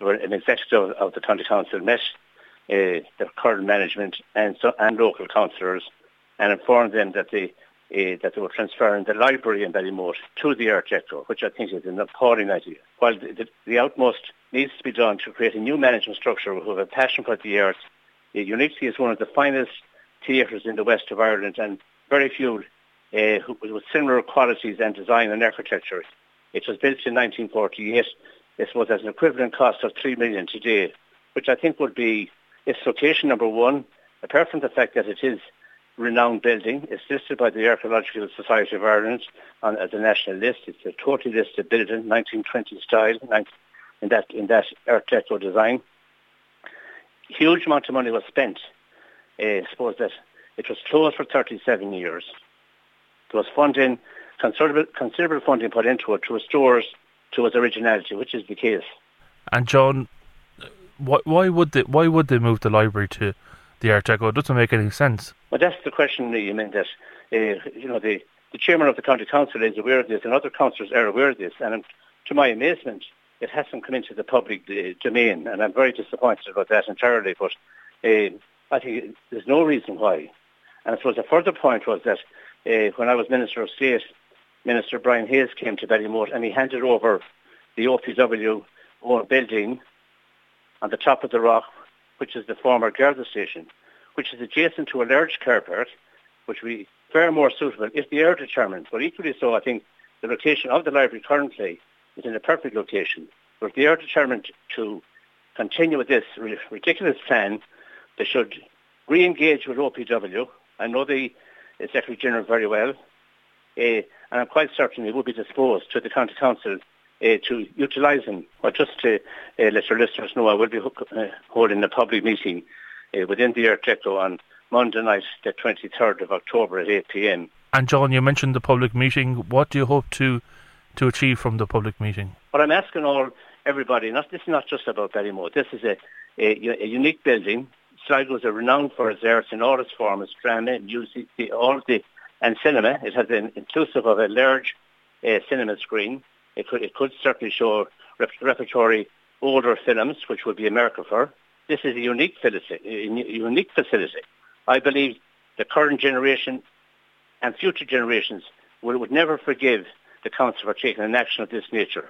an executive of the county council met uh, the current management and so, and local councillors and informed them that they uh, that they were transferring the library in Ballymote to the Art Deco, which I think is an appalling idea. While the, the, the, utmost needs to be done to create a new management structure who have a passion for the arts, uh, Unique is one of the finest theatres in the west of Ireland and very few uh, with similar qualities and design and architecture. It was built in 1948. This was at an equivalent cost of 3 million today, which I think would be its location number one, apart from the fact that it is renowned building. It's listed by the Archaeological Society of Ireland on, as a national list. It's a totally listed building, 1920 style, in that in that Art Deco design. Huge amount of money was spent. Uh, I suppose that it was closed for 37 years. There was funding, considerable, considerable funding put into it to restore it to its originality, which is the case. And John, why, why would they why would they move the library to the Art Deco? It doesn't make any sense. Well, that's the question that you mean that uh, you know the the chairman of the county council is aware of this, and other councillors are aware of this. And to my amazement, it hasn't come into the public uh, domain, and I'm very disappointed about that entirely. But uh, I think there's no reason why. And I suppose a further point was that uh, when I was Minister of State, Minister Brian Hayes came to Ballymote and he handed over the OPW building on the top of the rock, which is the former Garda station, which is adjacent to a large car park, which would be far more suitable if the air determined. But equally so, I think the location of the library currently is in a perfect location. But if they are determined to continue with this ridiculous plan, they should re-engage with OPW. I know the Secretary General very well, and I'm quite certain he would be disposed to the County Council uh, to utilise him. But just to uh, let your listeners know, I will be uh, holding a public meeting uh, within the Art Deco on Monday night, the 23rd of October at 8 p.m. And John, you mentioned the public meeting. What do you hope to to achieve from the public meeting? What I'm asking all everybody, not this is not just about Ballymote. This is a, a, a unique building. Sligo is renowned for its arts in all its forms, drama, music, the, all the and cinema. It has an inclusive of a large uh, cinema screen. It could it could certainly show rep- repertory older films, which would be America for. This is a unique facility. A unique facility. I believe the current generation and future generations would, would never forgive the council for taking an action of this nature.